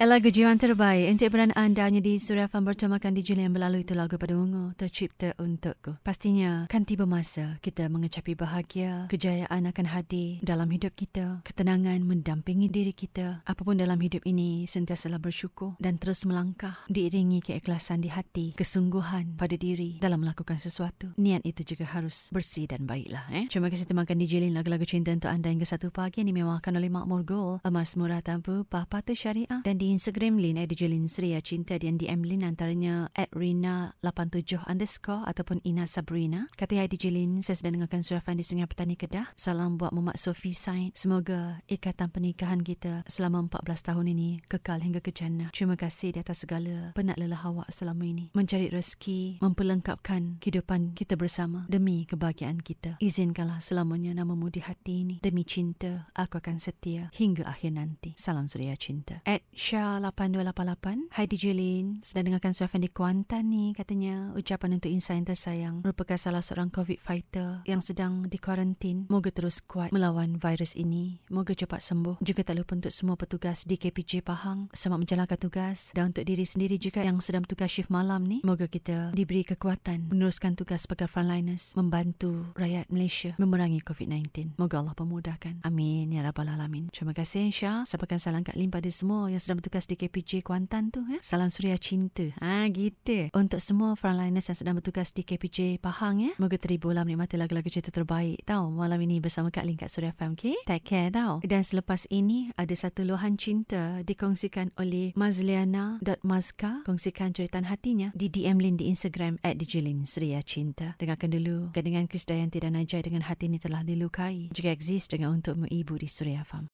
Lagu jiwan terbaik untuk peran anda hanya di Surya Fan bertemakan di yang melalui itu lagu pada ungu tercipta untukku. Pastinya kan tiba masa kita mengecapi bahagia, kejayaan akan hadir dalam hidup kita, ketenangan mendampingi diri kita. Apapun dalam hidup ini sentiasalah bersyukur dan terus melangkah diiringi keikhlasan di hati, kesungguhan pada diri dalam melakukan sesuatu. Niat itu juga harus bersih dan baiklah. Eh? Terima kasih temankan di Jilin lagu-lagu cinta untuk anda hingga satu pagi yang dimewahkan oleh Makmur Gold, emas murah tanpa pahpata syariah dan di Instagram Lin at Jelin Suria Cinta dan DM Lin antaranya at Rina87 underscore ataupun Ina Sabrina. Kata DJ Lin, saya sedang dengarkan surafan di Sungai Petani Kedah. Salam buat Muhammad Sofi Sain. Semoga ikatan pernikahan kita selama 14 tahun ini kekal hingga ke jannah. Terima kasih di atas segala penat lelah awak selama ini. Mencari rezeki, memperlengkapkan kehidupan kita bersama demi kebahagiaan kita. Izinkanlah selamanya namamu di hati ini. Demi cinta, aku akan setia hingga akhir nanti. Salam Suria Cinta. At Syah Aisyah 8288 Hai DJ Lin. Sedang dengarkan Suafan di Kuantan ni Katanya. Ucapan untuk insan yang tersayang Merupakan salah seorang COVID fighter Yang sedang di kuarantin Moga terus kuat Melawan virus ini. Moga cepat sembuh. Juga tak lupa untuk semua petugas Di KPJ Pahang. Selamat menjalankan tugas. Dan untuk diri sendiri juga Yang sedang bertugas shift malam ni Moga kita diberi kekuatan Meneruskan tugas sebagai frontliners Membantu rakyat Malaysia Memerangi COVID-19 Moga Allah pemudahkan. Amin. Ya Rabbal Alamin. Terima kasih Aisyah Sampaikan salam Kak Lin pada semua Yang sedang bertugas di KPJ Kuantan tu ya. Salam Suria Cinta. Ha gitu. Untuk semua frontliners yang sedang bertugas di KPJ Pahang ya. Moga terhibur menikmati lagu-lagu cerita terbaik tau. Malam ini bersama Kak Lin kat Suria FM okay? Take care tau. Dan selepas ini ada satu luahan cinta dikongsikan oleh Mazliana.mazka. Kongsikan cerita hatinya di DM Lin di Instagram at Dijilin Suria Cinta. Dengarkan dulu. Dengan Chris Dayanti dan Najai dengan hati ini telah dilukai. Juga exist dengan untukmu ibu di Suria FM.